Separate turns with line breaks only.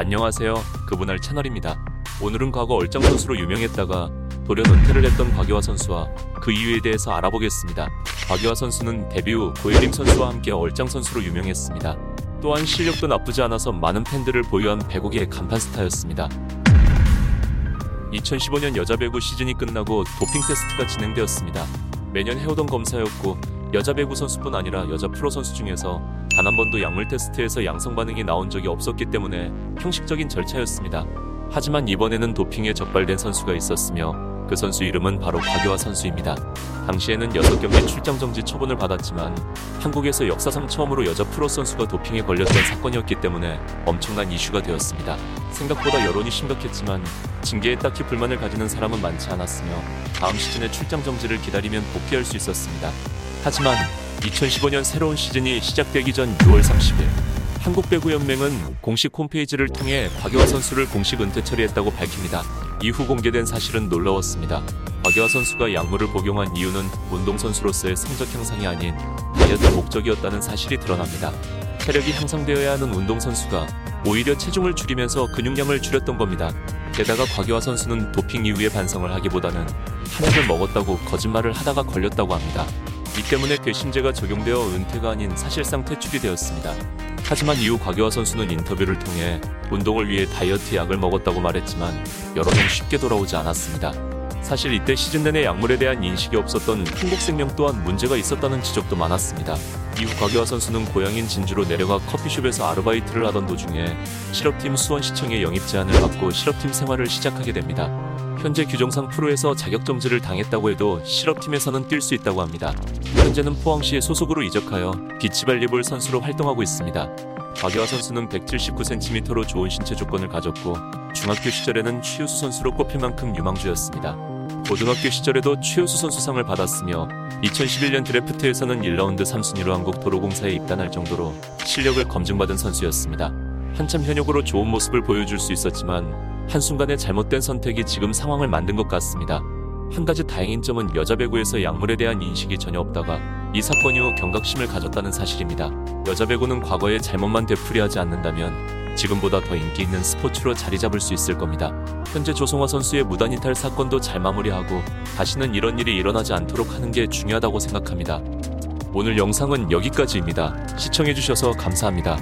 안녕하세요. 그분할 채널입니다. 오늘은 과거 얼짱 선수로 유명했다가 돌연 은퇴를 했던 곽유화 선수와 그 이유에 대해서 알아보겠습니다. 곽유화 선수는 데뷔 후 고예림 선수와 함께 얼짱 선수로 유명했습니다. 또한 실력도 나쁘지 않아서 많은 팬들을 보유한 배구계의 간판 스타였습니다. 2015년 여자 배구 시즌이 끝나고 도핑 테스트가 진행되었습니다. 매년 해오던 검사였고 여자 배구 선수뿐 아니라 여자 프로 선수 중에서 단 한 번도 약물 테스트에서 양성 반응이 나온 적이 없었기 때문에 형식적인 절차였습니다. 하지만 이번에는 도핑에 적발된 선수가 있었으며 그 선수 이름은 바로 곽유화 선수입니다. 당시에는 6경기 출장 정지 처분을 받았지만 한국에서 역사상 처음으로 여자 프로 선수가 도핑에 걸렸던 사건이었기 때문에 엄청난 이슈가 되었습니다. 생각보다 여론이 심각했지만 징계에 딱히 불만을 가지는 사람은 많지 않았으며 다음 시즌의 출장 정지를 기다리면 복귀할 수 있었습니다. 하지만 2015년 새로운 시즌이 시작되기 전 6월 30일 한국배구연맹은 공식 홈페이지를 통해 곽유화 선수를 공식 은퇴 처리했다고 밝힙니다. 이후 공개된 사실은 놀라웠습니다. 곽유화 선수가 약물을 복용한 이유는 운동선수로서의 성적 향상이 아닌 다이어트 목적이었다는 사실이 드러납니다. 체력이 향상되어야 하는 운동선수가 오히려 체중을 줄이면서 근육량을 줄였던 겁니다. 게다가 곽유화 선수는 도핑 이후에 반성을 하기보다는 한약을 먹었다고 거짓말을 하다가 걸렸다고 합니다. 이 때문에 괘씸죄가 적용되어 은퇴가 아닌 사실상 퇴출이 되었습니다. 하지만 이후 곽유화 선수는 인터뷰를 통해 운동을 위해 다이어트 약을 먹었다고 말했지만 여러 명 쉽게 돌아오지 않았습니다. 사실 이때 시즌 내내 약물에 대한 인식이 없었던 한국생명 또한 문제가 있었다는 지적도 많았습니다. 이후 곽유화 선수는 고향인 진주로 내려가 커피숍에서 아르바이트를 하던 도중에 실업팀 수원시청의 영입 제안을 받고 실업팀 생활을 시작하게 됩니다. 현재 규정상 프로에서 자격정지를 당했다고 해도 실업팀에서는 뛸 수 있다고 합니다. 현재는 포항시의 소속으로 이적하여 비치발리볼 선수로 활동하고 있습니다. 박유화 선수는 179cm로 좋은 신체 조건을 가졌고 중학교 시절에는 최우수 선수로 꼽힐 만큼 유망주였습니다. 고등학교 시절에도 최우수 선수상을 받았으며 2011년 드래프트에서는 1라운드 3순위로 한국 도로공사에 입단할 정도로 실력을 검증받은 선수였습니다. 한참 현역으로 좋은 모습을 보여줄 수 있었지만 한순간의 잘못된 선택이 지금 상황을 만든 것 같습니다. 한 가지 다행인 점은 여자 배구에서 약물에 대한 인식이 전혀 없다가 이 사건 이후 경각심을 가졌다는 사실입니다. 여자 배구는 과거의 잘못만 되풀이하지 않는다면 지금보다 더 인기 있는 스포츠로 자리 잡을 수 있을 겁니다. 현재 조성화 선수의 무단 이탈 사건도 잘 마무리하고 다시는 이런 일이 일어나지 않도록 하는 게 중요하다고 생각합니다. 오늘 영상은 여기까지입니다. 시청해주셔서 감사합니다.